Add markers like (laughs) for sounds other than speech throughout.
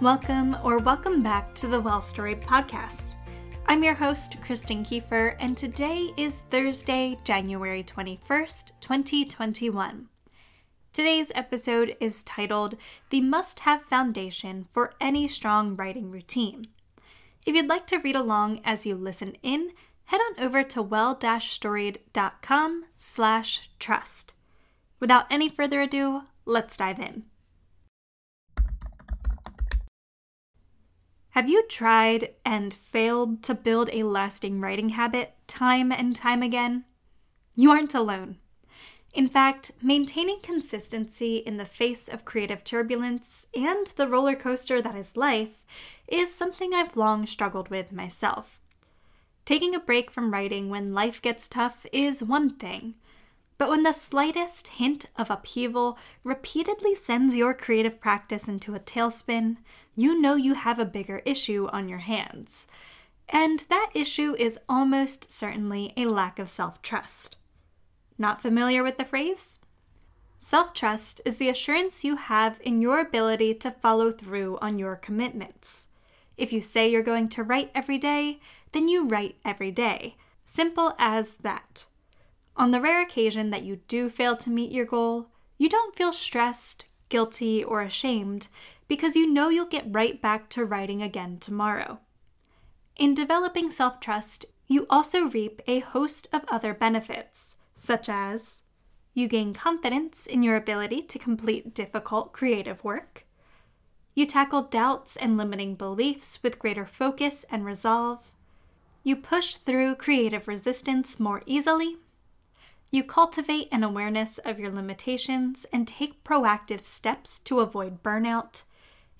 Welcome or welcome back to the Well Storied podcast. I'm your host, Kristen Kieffer, and today is Thursday, January 21st, 2021. Today's episode is titled The Must Have Foundation for Any Strong Writing Routine. If you'd like to read along as you listen in, head on over to well-storied.com slash trust. Without any further ado, let's dive in. Have you tried and failed to build a lasting writing habit time and time again? You aren't alone. In fact, maintaining consistency in the face of creative turbulence and the roller coaster that is life is something I've long struggled with myself. Taking a break from writing when life gets tough is one thing, but when the slightest hint of upheaval repeatedly sends your creative practice into a tailspin, you know you have a bigger issue on your hands. And that issue is almost certainly a lack of self trust. Not familiar with the phrase? Self trust is the assurance you have in your ability to follow through on your commitments. If you say you're going to write every day, then you write every day. Simple as that. On the rare occasion that you do fail to meet your goal, you don't feel stressed, guilty, or ashamed because you know you'll get right back to writing again tomorrow. In developing self trust, you also reap a host of other benefits, such as you gain confidence in your ability to complete difficult creative work. You tackle doubts and limiting beliefs with greater focus and resolve. You push through creative resistance more easily. You cultivate an awareness of your limitations and take proactive steps to avoid burnout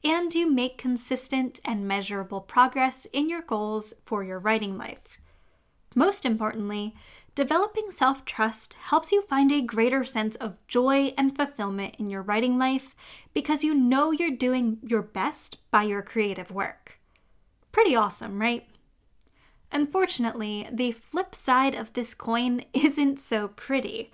and you make consistent and measurable progress in your goals for your writing life. Most importantly, developing self trust helps you find a greater sense of joy and fulfillment in your writing life because you know you're doing your best by your creative work. Pretty awesome, right? Unfortunately, the flip side of this coin (laughs) isn't so pretty.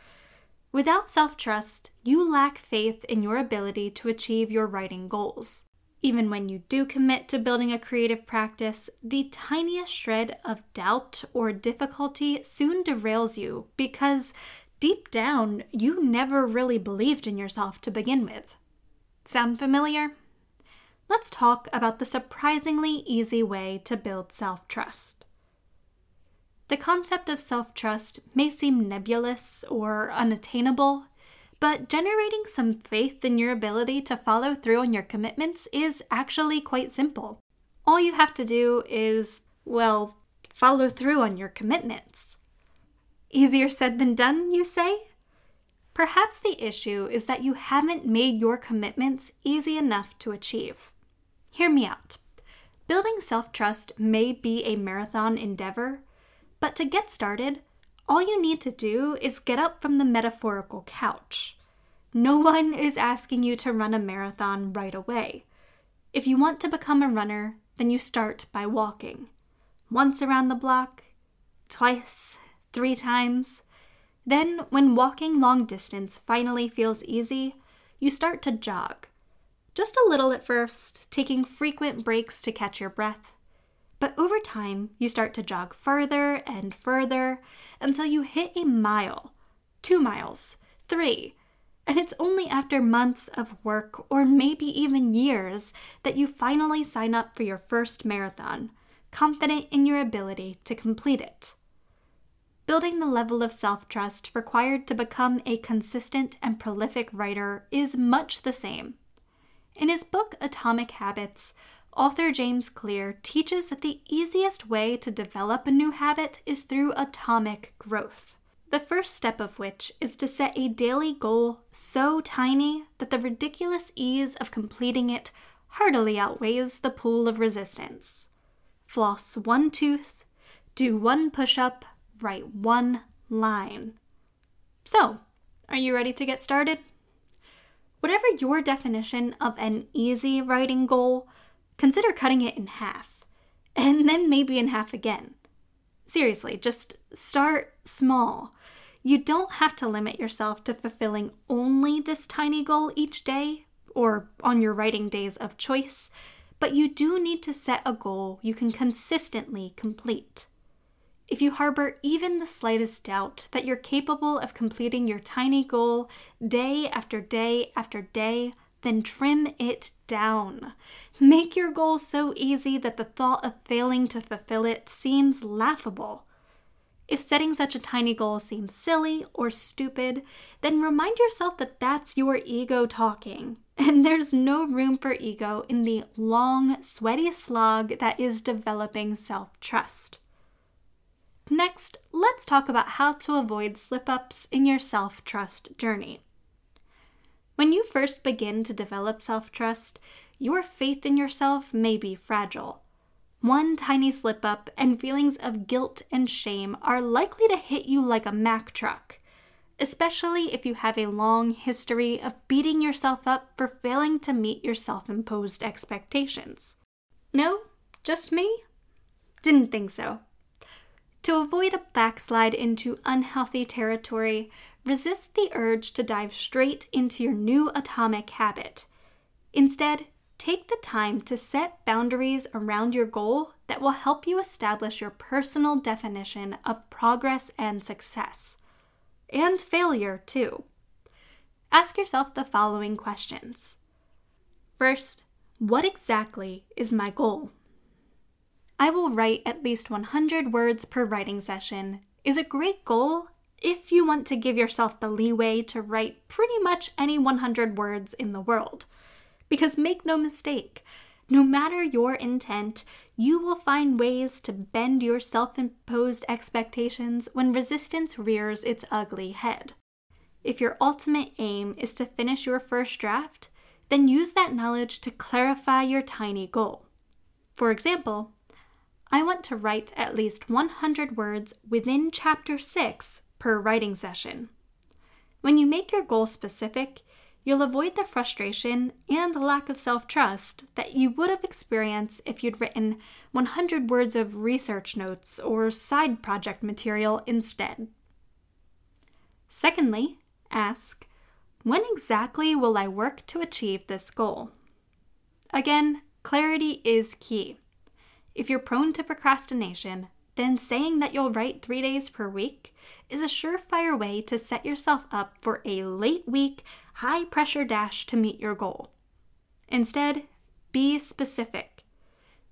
Without self trust, you lack faith in your ability to achieve your writing goals. Even when you do commit to building a creative practice, the tiniest shred of doubt or difficulty soon derails you because deep down, you never really believed in yourself to begin with. Sound familiar? Let's talk about the surprisingly easy way to build self trust. The concept of self trust may seem nebulous or unattainable, but generating some faith in your ability to follow through on your commitments is actually quite simple. All you have to do is, well, follow through on your commitments. Easier said than done, you say? Perhaps the issue is that you haven't made your commitments easy enough to achieve. Hear me out. Building self trust may be a marathon endeavor, but to get started, all you need to do is get up from the metaphorical couch. No one is asking you to run a marathon right away. If you want to become a runner, then you start by walking. Once around the block, twice, three times. Then, when walking long distance finally feels easy, you start to jog. Just a little at first, taking frequent breaks to catch your breath. But over time, you start to jog further and further until you hit a mile, two miles, three. And it's only after months of work, or maybe even years, that you finally sign up for your first marathon, confident in your ability to complete it. Building the level of self trust required to become a consistent and prolific writer is much the same. In his book Atomic Habits, author James Clear teaches that the easiest way to develop a new habit is through atomic growth. The first step of which is to set a daily goal so tiny that the ridiculous ease of completing it heartily outweighs the pool of resistance. Floss one tooth, do one push up, write one line. So, are you ready to get started? Whatever your definition of an easy writing goal, consider cutting it in half, and then maybe in half again. Seriously, just start small. You don't have to limit yourself to fulfilling only this tiny goal each day or on your writing days of choice, but you do need to set a goal you can consistently complete. If you harbor even the slightest doubt that you're capable of completing your tiny goal day after day after day, then trim it down. Make your goal so easy that the thought of failing to fulfill it seems laughable. If setting such a tiny goal seems silly or stupid, then remind yourself that that's your ego talking. (laughs) And there's no room for ego in the long, sweaty slog that is developing self trust. Next, let's talk about how to avoid slip ups in your self trust journey. When you first begin to develop self trust, your faith in yourself may be fragile. One tiny slip up and feelings of guilt and shame are likely to hit you like a Mack truck, especially if you have a long history of beating yourself up for failing to meet your self imposed expectations. No? Just me? Didn't think so. To avoid a backslide into unhealthy territory, resist the urge to dive straight into your new atomic habit. Instead, take the time to set boundaries around your goal that will help you establish your personal definition of progress and success. And failure, too. Ask yourself the following questions First, what exactly is my goal? I will write at least 100 words per writing session is a great goal if you want to give yourself the leeway to write pretty much any 100 words in the world. Because make no mistake, no matter your intent, you will find ways to bend your self imposed expectations when resistance rears its ugly head. If your ultimate aim is to finish your first draft, then use that knowledge to clarify your tiny goal. For example, I want to write at least 100 words within chapter 6 per writing session. When you make your goal specific, you'll avoid the frustration and lack of self trust that you would have experienced if you'd written 100 words of research notes or side project material instead. Secondly, ask, when exactly will I work to achieve this goal? Again, clarity is key. If you're prone to procrastination, then saying that you'll write three days per week is a surefire way to set yourself up for a late week, high pressure dash to meet your goal. Instead, be specific.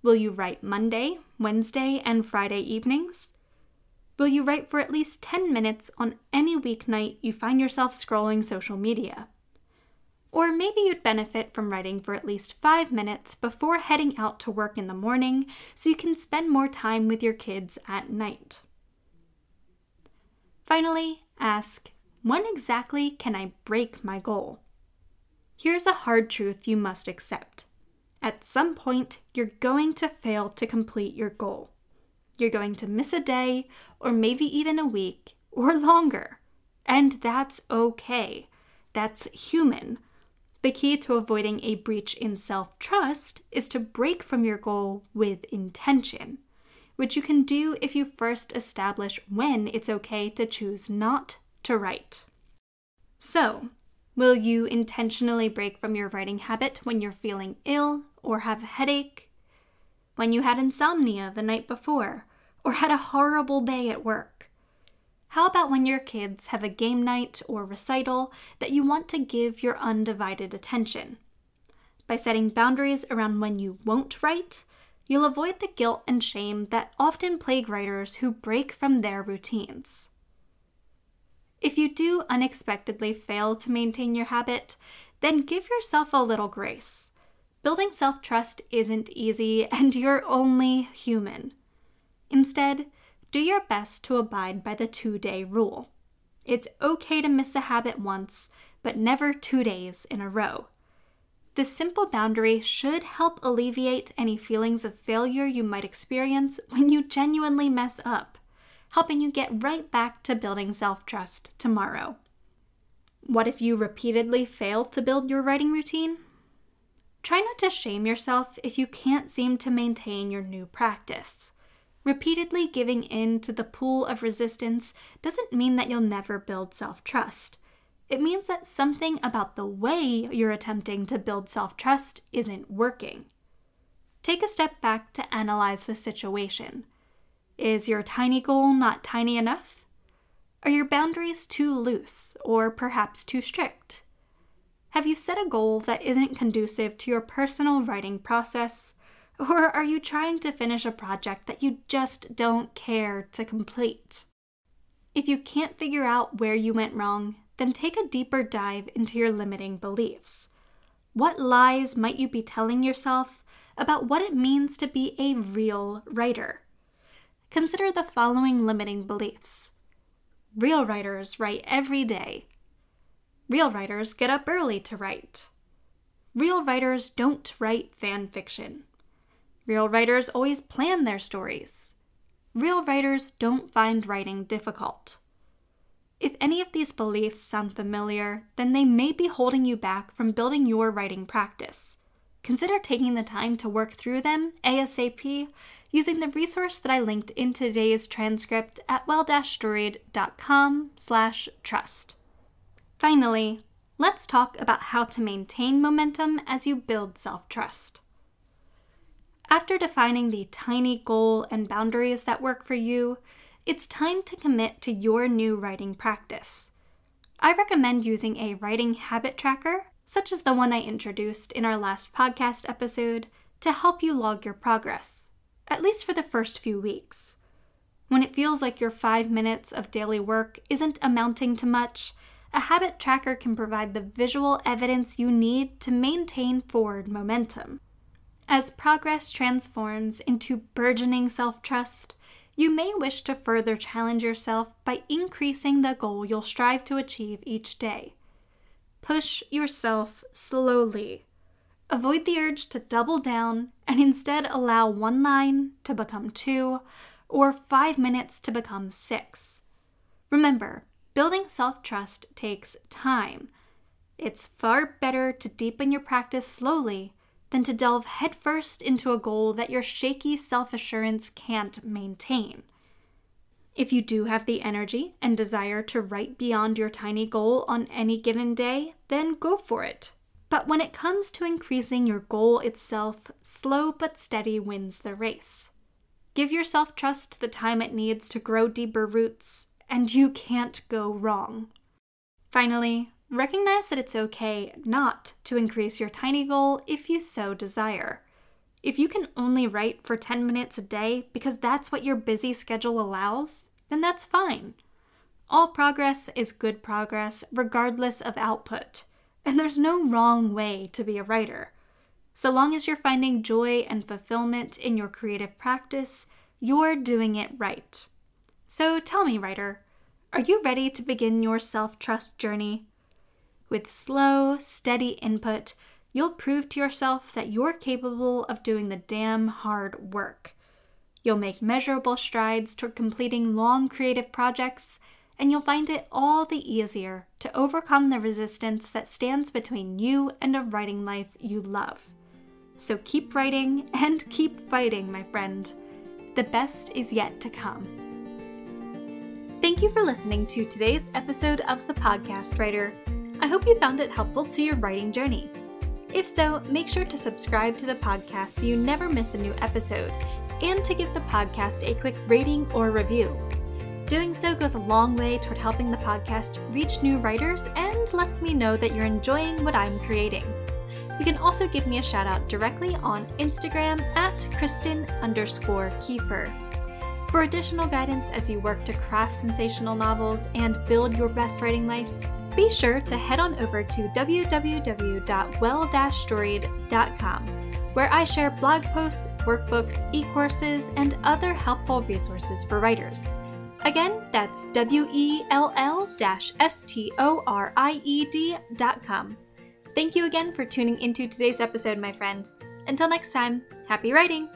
Will you write Monday, Wednesday, and Friday evenings? Will you write for at least 10 minutes on any weeknight you find yourself scrolling social media? Or maybe you'd benefit from writing for at least five minutes before heading out to work in the morning so you can spend more time with your kids at night. Finally, ask when exactly can I break my goal? Here's a hard truth you must accept. At some point, you're going to fail to complete your goal. You're going to miss a day, or maybe even a week, or longer. And that's okay. That's human. The key to avoiding a breach in self trust is to break from your goal with intention, which you can do if you first establish when it's okay to choose not to write. So, will you intentionally break from your writing habit when you're feeling ill or have a headache? When you had insomnia the night before or had a horrible day at work? How about when your kids have a game night or recital that you want to give your undivided attention? By setting boundaries around when you won't write, you'll avoid the guilt and shame that often plague writers who break from their routines. If you do unexpectedly fail to maintain your habit, then give yourself a little grace. Building self trust isn't easy, and you're only human. Instead, do your best to abide by the two day rule. It's okay to miss a habit once, but never two days in a row. This simple boundary should help alleviate any feelings of failure you might experience when you genuinely mess up, helping you get right back to building self trust tomorrow. What if you repeatedly fail to build your writing routine? Try not to shame yourself if you can't seem to maintain your new practice. Repeatedly giving in to the pull of resistance doesn't mean that you'll never build self trust. It means that something about the way you're attempting to build self trust isn't working. Take a step back to analyze the situation. Is your tiny goal not tiny enough? Are your boundaries too loose or perhaps too strict? Have you set a goal that isn't conducive to your personal writing process? Or are you trying to finish a project that you just don't care to complete? If you can't figure out where you went wrong, then take a deeper dive into your limiting beliefs. What lies might you be telling yourself about what it means to be a real writer? Consider the following limiting beliefs Real writers write every day. Real writers get up early to write. Real writers don't write fan fiction. Real writers always plan their stories. Real writers don't find writing difficult. If any of these beliefs sound familiar, then they may be holding you back from building your writing practice. Consider taking the time to work through them ASAP using the resource that I linked in today's transcript at well-storied.com slash trust. Finally, let's talk about how to maintain momentum as you build self-trust. After defining the tiny goal and boundaries that work for you, it's time to commit to your new writing practice. I recommend using a writing habit tracker, such as the one I introduced in our last podcast episode, to help you log your progress, at least for the first few weeks. When it feels like your five minutes of daily work isn't amounting to much, a habit tracker can provide the visual evidence you need to maintain forward momentum. As progress transforms into burgeoning self trust, you may wish to further challenge yourself by increasing the goal you'll strive to achieve each day. Push yourself slowly. Avoid the urge to double down and instead allow one line to become two or five minutes to become six. Remember, building self trust takes time. It's far better to deepen your practice slowly than to delve headfirst into a goal that your shaky self assurance can't maintain. If you do have the energy and desire to write beyond your tiny goal on any given day, then go for it. But when it comes to increasing your goal itself, slow but steady wins the race. Give your self trust the time it needs to grow deeper roots, and you can't go wrong. Finally, Recognize that it's okay not to increase your tiny goal if you so desire. If you can only write for 10 minutes a day because that's what your busy schedule allows, then that's fine. All progress is good progress, regardless of output, and there's no wrong way to be a writer. So long as you're finding joy and fulfillment in your creative practice, you're doing it right. So tell me, writer, are you ready to begin your self trust journey? With slow, steady input, you'll prove to yourself that you're capable of doing the damn hard work. You'll make measurable strides toward completing long creative projects, and you'll find it all the easier to overcome the resistance that stands between you and a writing life you love. So keep writing and keep fighting, my friend. The best is yet to come. Thank you for listening to today's episode of The Podcast Writer. I hope you found it helpful to your writing journey. If so, make sure to subscribe to the podcast so you never miss a new episode, and to give the podcast a quick rating or review. Doing so goes a long way toward helping the podcast reach new writers and lets me know that you're enjoying what I'm creating. You can also give me a shout out directly on Instagram at Kristen underscore Kieffer. For additional guidance as you work to craft sensational novels and build your best writing life, be sure to head on over to www.well-storied.com, where I share blog posts, workbooks, e courses, and other helpful resources for writers. Again, that's W E L L S T O R I E D dot. Thank you again for tuning into today's episode, my friend. Until next time, happy writing!